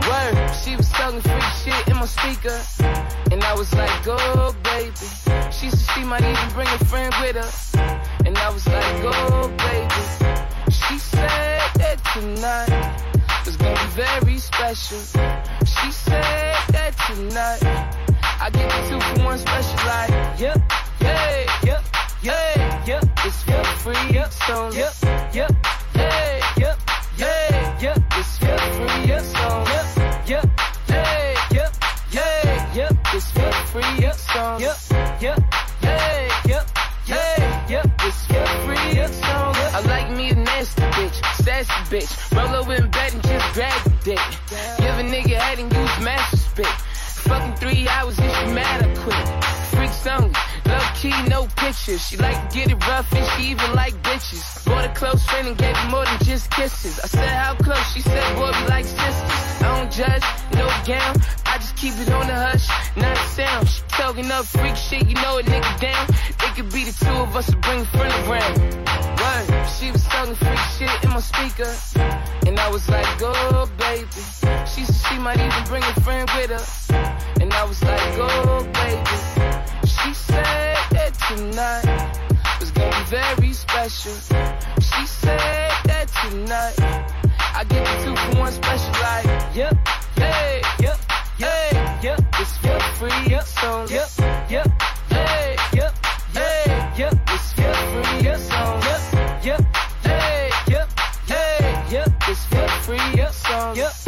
Word, she was talking freak shit in my speaker. And I was like, oh, baby. She said she might even bring a friend with her. And I was like, oh, baby. She said that tonight gonna very special. She said that tonight I give you two for one special, like, yep, yeah, yep, yeah, yep, it's for free, yep, so, yep, yep, hey, yep, yeah, yep, it's for free, yep, so, yep, yep, hey, yep, yeah, yep, it's for free, yep, so, yep, bitch, roll over in bed and just grab the dick. Give a nigga head and use master spit. Fucking three hours if she mad, no pictures. She like get it rough and she even like bitches. Bought a close friend and gave her more than just kisses. I said how close, she said boy we like sisters. I don't judge, no gown, I just keep it on the hush, not sound. She talking up freak shit, you know a nigga down. It could be the two of us to bring a friend around. Word, she was talking freak shit in my speaker. And I was like, oh baby. She she might even bring a friend with her. And I was like, oh baby. She said that tonight was gonna be very special. She said that tonight I give you two for one special, like, yep, hey, yep, hey, yep, free. Yep, so yep, yep, hey, yep, hey, yep, it's feel free. Yep, so yep, yep, hey, yep, hey, yep, it's feel free. Yep, so yep, yep,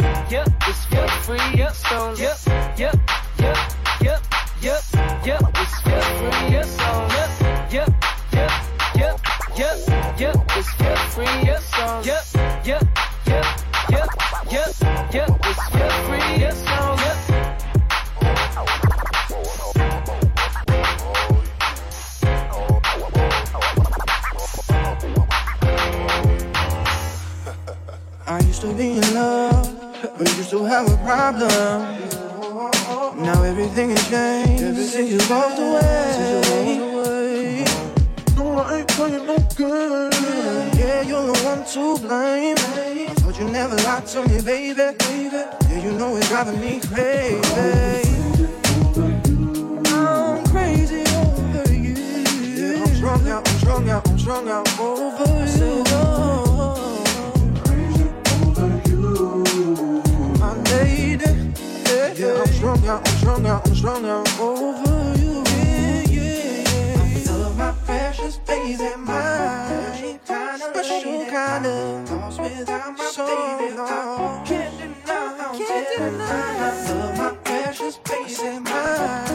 yep, yep, it's feel free. Yep, so yep, yep, yep, yep, yep, yep, it's feel free. Yep, so yep, yep, yep, yep, yep, yep, it's feel free. Problem. Now everything has changed since you walked away. No, I ain't playing no good. Yeah, you're the one to blame. I thought you never lied to me, baby. Yeah, you know it's driving me crazy. I'm crazy over you. Yeah, I'm strung out, I'm strung out, I'm strung out over strung out, I'm strung out, I'm strung out over you. Yeah, yeah, yeah. I love my precious baby, my special kind of lost without my baby. No, can't deny, can't deny. I love my precious baby, my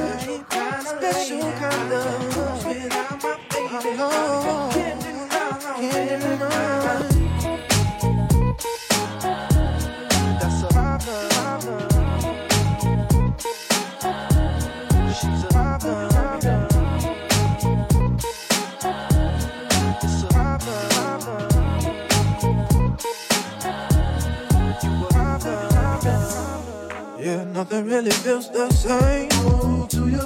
special kind of lost without my baby. No, can't deny, can't deny. Nothing really feels the same oh, to you.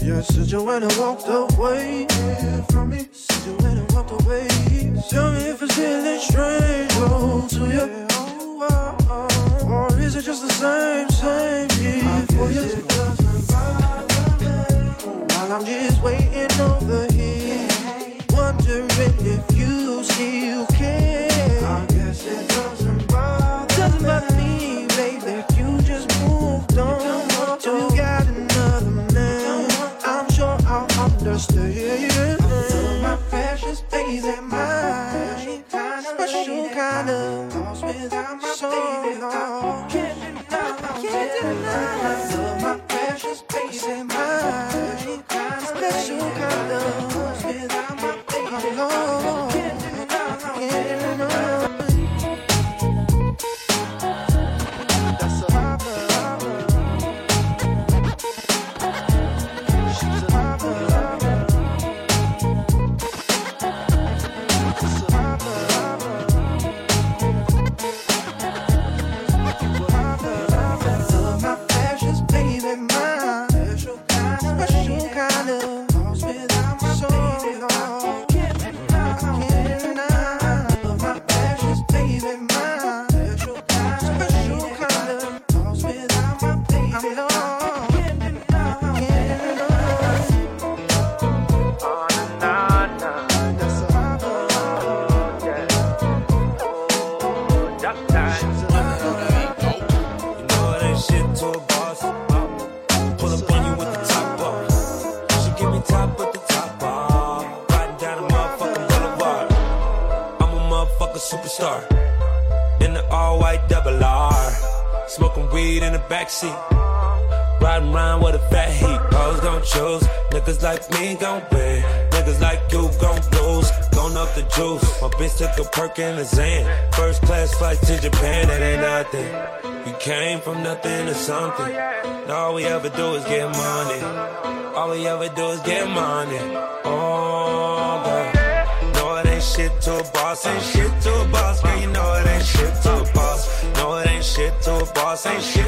Yeah, since Joanna walked away yeah, from me, since Joanna walked away. Tell me if it's feeling strange oh, to you. Oh, oh, oh. Or is it just the same, same here for you? While I'm just waiting over understand. My precious baby, my special kind of lost without my. No, can't deny, can't deny. My precious baby, my backseat. Riding around with a fat heat. Hoes gon' choose. Niggas like me gon' win. Niggas like you gon' lose. Gon' up the juice. My bitch took a perk in the Zan. First class flight to Japan, that ain't nothing. We came from nothing to something. And all we ever do is get money. All we ever do is get money. Oh, God. No, it ain't shit to a boss. Ain't shit to a boss. Girl, you know it ain't shit to a boss. No, it ain't shit to a boss. Ain't shit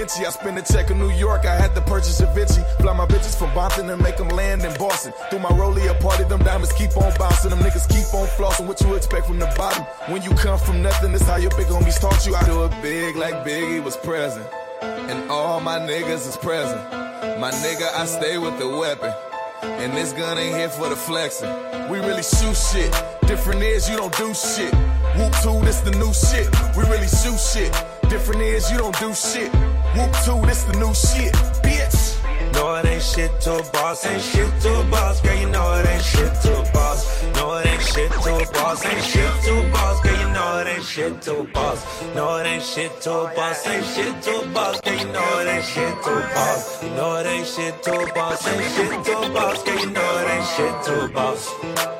Vinci. I spend a check in New York, I had to purchase a Vinci. Fly my bitches from Boston and make them land in Boston. Through my rollie, a party, them diamonds keep on bouncing. Them niggas keep on flossing. What you expect from the bottom? When you come from nothing, this how your big homies taught you. I do it big like Biggie was present. And all my niggas is present. My nigga, I stay with the weapon. And this gun ain't here for the flexing. We really shoot shit. Different is you don't do shit. Whoop two, this the new shit. We really shoot shit. Different is you don't do shit. Whoop two, this the new shit. Bitch. No, it ain't shit to a boss, ain't shit to a boss, girl. You know it ain't shit to a boss. No, it ain't shit to a boss, ain't shit to a boss, girl. You know it ain't shit to a boss. No, it ain't shit to a boss, ain't shit to a boss, girl. You know it ain't shit to a boss. Know it ain't shit to a boss, ain't shit to a boss, girl. You know it ain't shit to a boss.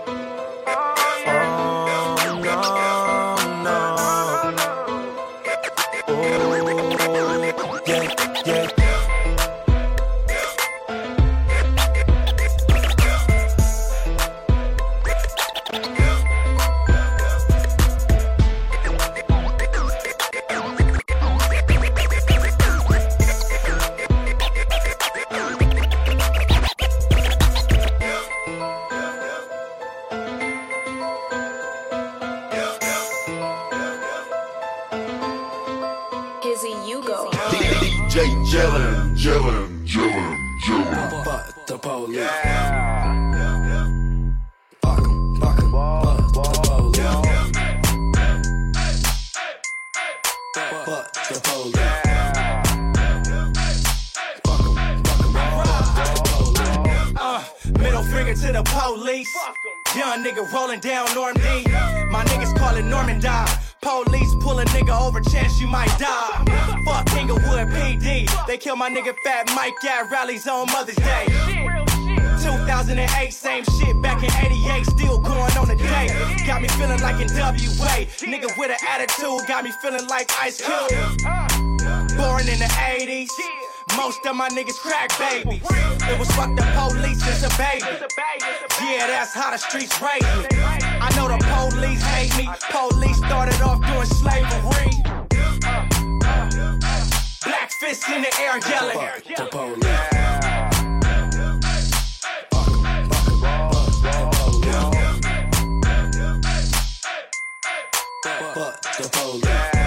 Nigga Mike at rallies on Mother's Day. 2008, same shit back in 88, still going on today. Got me feeling like NWA. Nigga with an attitude, got me feeling like Ice Cube. Born in the 80s. Most of my niggas crack babies. It was fuck the police since a baby. Yeah, that's how the streets raised me. I know the police hate me. Police started off doing slavery. Black fists in the air yelling. The police. Fuck the police.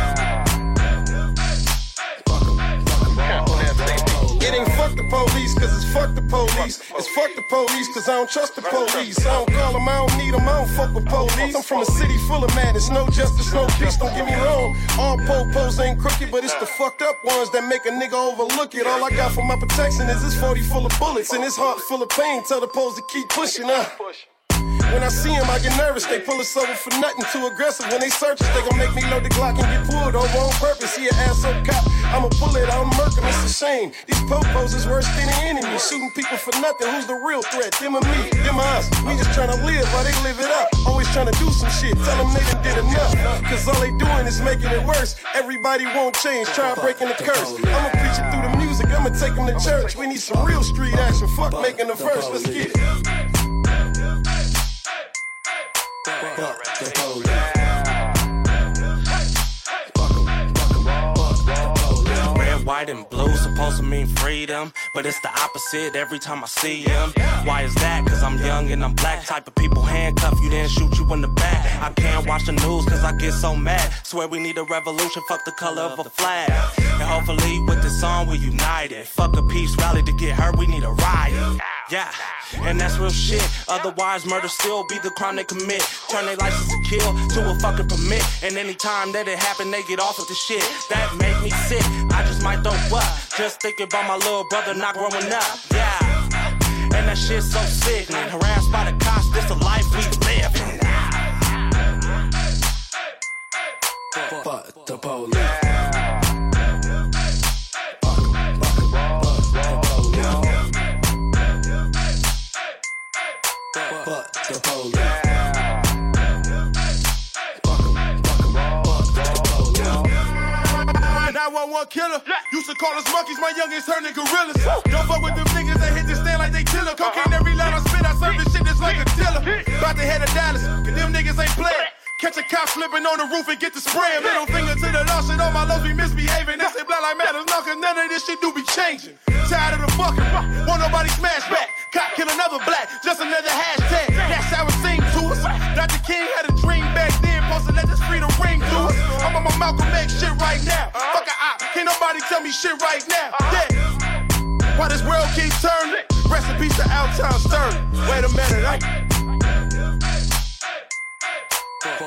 Fuck the police. It's fuck the police, cause I don't trust the police. I don't call them, I don't need them, I don't fuck with police. I'm from a city full of madness, no justice, no peace, don't get me wrong. All po-pos ain't crooked, but it's the fucked up ones that make a nigga overlook it. All I got for my protection is this 40 full of bullets and this heart full of pain. Tell the poles to keep pushing, uh. When I see them, I get nervous. They pull us over for nothing. Too aggressive. When they search us, they gon' make me load the Glock and get pulled over on purpose. He an asshole cop. I'ma pull it. I'm murking. It's a shame. These popos is worse than the enemy. Shooting people for nothing. Who's the real threat? Them or me? Them or us? We just tryna live while they live it up. Always tryna do some shit. Tell them they done did enough. Cause all they doing is making it worse. Everybody won't change. Try breaking the curse. I'ma preach it through the music. I'ma take them to church. We need some real street action. Fuck making the verse. Let's get it. Fuck the police. Red, white, and blue supposed to mean freedom, but it's the opposite every time I see him. Why is that? Cause I'm young and I'm black. Type of people handcuff you, then shoot you in the back. I can't watch the news cause I get so mad. Swear we need a revolution, fuck the color of a flag. And hopefully with this song we united. Fuck a peace rally to get her, we need a riot. Yeah, and that's real shit. Otherwise, murder still be the crime they commit. Turn their license to kill to a fucking permit. And anytime that it happen, they get off of the shit. That make me sick. I just might throw up. Just thinking about my little brother not growing up. Yeah. And that shit's so sick. sickening. Harassed by the cops, this the life we live. Fuck the police. The police. 911 killer. Used to call us monkeys, my youngest turning gorillas. Don't fuck with them niggas that hit the stand like they killer. Cocaine every line I spit, I serve this shit just like a dealer. About to head to Dallas, cause them niggas ain't playing. Catch a cop slipping on the roof and get the spray. Middle finger to the law, shit on my lows be misbehaving. They say blind like matters, no, cause none of this shit do be changing. Tired of the fucking, won't nobody smash back. Cop kill another black, just another hashtag. King had a dream back then, supposed to let this freedom ring to. I'm on my Malcolm X shit right now. Fuck a op, can't nobody tell me shit right now. Yeah. Why this world keeps turning? Rest in peace to Alton Sterling. Wait a minute, I.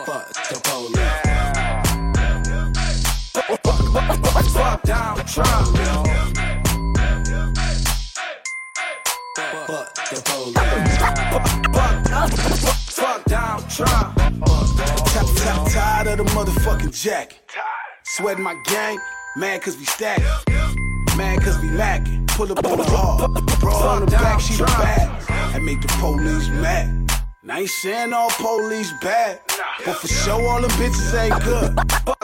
Fuck the police. Fuck Donald Trump. Fuck the police. Fuck Donald Trump. T- Tired of the motherfucking jacket. Sweating my gang, mad cause we stack. Mad cause we mackin'. Pull up on the hard. Bro on the back, she the bad. I make the police mad. And I ain't saying all police bad. But for sure, all the bitches ain't good.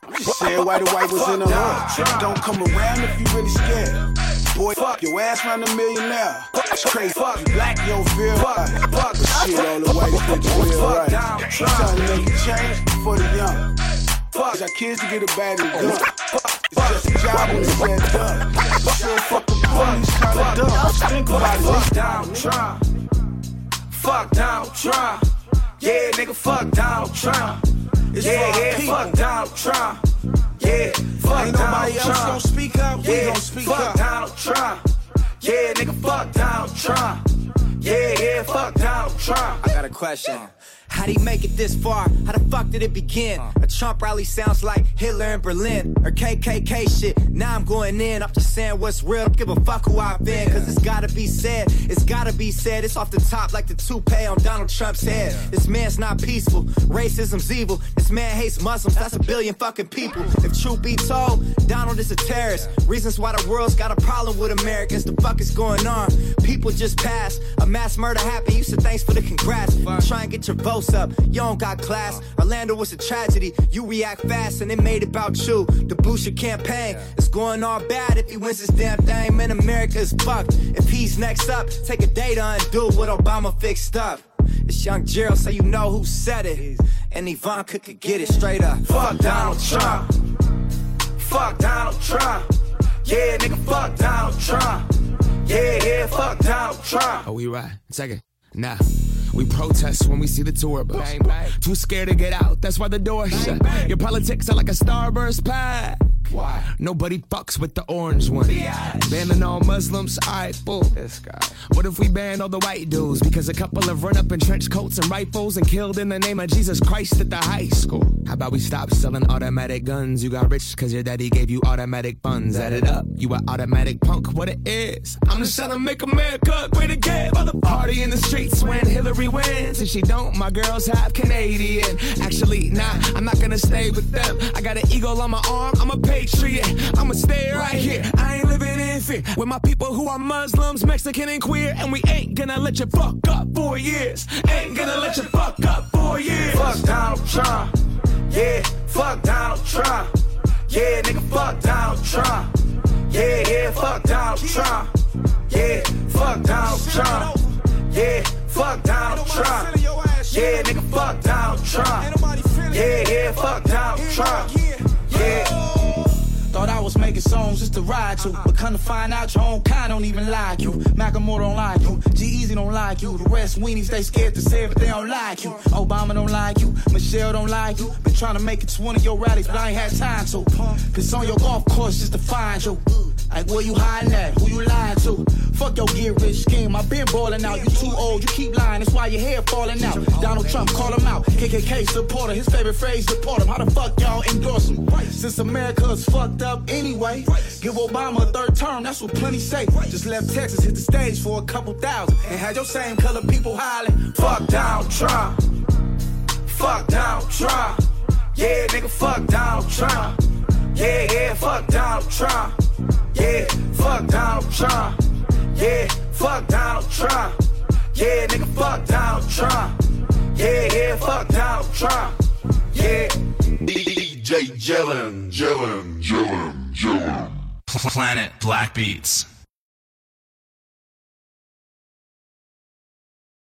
I'm just saying why the white was in the hood. Don't come around if you really scared. Boy, fuck your ass round a millionaire. It's crazy. Fuck black, don't feel right. Fuck the shit, all the white bitches feel right. Trying to make a change for the young. Fuck, got kids to get a bag and gun. It's just a job when it's said done. Said fuck the police, kinda dumb. Think about it. Fuck Donald Trump. Fuck Donald Trump. Yeah, nigga, fuck Donald Trump. Yeah, yeah, fuck Donald Trump. Yeah, fuck Ain't Donald else Trump. gonna speak up, we yeah, gon' speak fuck up. Donald Trump. Yeah, nigga, fuck Donald Trump. Yeah, yeah, fuck Donald Trump. I got a question. How'd he make it this far? How the fuck did it begin? A Trump rally sounds like Hitler in Berlin or KKK shit. Now I'm going in. I'm just saying what's real. Give a fuck who I've been. Cause it's gotta be said. It's gotta be said. It's off the top like the toupee on Donald Trump's head. This man's not peaceful. Racism's evil. This man hates Muslims. That's a billion fucking people. If truth be told, Donald is a terrorist. Reasons why the world's got a problem with Americans. The fuck is going on? People just passed. A mass murder happened. You said thanks for the congrats. Try and get your votes up. You don't got class. Orlando was a tragedy. You react fast and it made about you. The Busha campaign is going all bad if he wins this damn thing. Man, America is fucked. If he's next up, take a day to undo what Obama fixed up. It's young Gerald, so you know who said it. And Ivanka could get it straight up. Fuck Donald Trump. Fuck Donald Trump. Yeah, nigga, fuck Donald Trump. Yeah, yeah, fuck Donald Trump. Oh, we right. Second. Nah. We protest when we see the tour bus. Too scared to get out, that's why the door shut. Your politics are like a starburst pack. Why? Nobody fucks with the orange one. Banning all Muslims, alright, fool. This guy. What if we ban all the white dudes? Because a couple have run up in trench coats and rifles and killed in the name of Jesus Christ at the high school. How about we stop selling automatic guns? You got rich cause your daddy gave you automatic funds. Add it up, you an automatic punk, what it is. I'm just trying to make America great again. By the party in the streets when Hillary wins. If she don't, my girls half Canadian. Actually, nah, I'm not gonna stay with them. I got an eagle on my arm, I'm a patriot. I'ma stay right here. I ain't living in fear with my people who are Muslims, Mexican, and queer. And we ain't gonna let you fuck up for years. Ain't gonna let you fuck up for years. Fuck Donald Trump. Yeah, fuck Donald Trump. Yeah, nigga, fuck Donald Trump. Yeah, yeah, fuck Donald Trump. Yeah, fuck Donald Trump. Yeah, fuck Donald Trump. Yeah, nigga, fuck Donald Trump. Yeah, yeah, fuck Donald Trump. Yeah. Oh. Thought I was making songs just to ride to, but come to find out your own kind don't even like you. Macklemore don't like you, G-Eazy don't like you. The rest weenies they scared to say it, but they don't like you. Obama don't like you, Michelle don't like you. Been trying to make it to one of your rallies, but I ain't had time to. Cause on your golf course just to find you. Like where you hiding at? Who you lying to? Fuck your get rich scheme. I been balling out. You too old. You keep lying. That's why your hair falling out. Donald Trump call him out. KKK supporter. His favorite phrase support him. How the fuck y'all endorse him? Since America's up anyway. Give Obama a third term. That's what plenty say. Just left Texas, hit the stage for a couple thousand, and had your same color people hollering. Fuck Donald Trump. Fuck Donald Trump. Yeah, nigga, fuck Donald Trump. Yeah, yeah, fuck Donald Trump. Yeah, fuck Donald Trump. Yeah, fuck Donald Trump. Yeah, nigga, fuck Donald Trump. Yeah, yeah, fuck Donald Trump. Yeah. DJ Jellin, Jellin, Jellin. Planet Black Beats.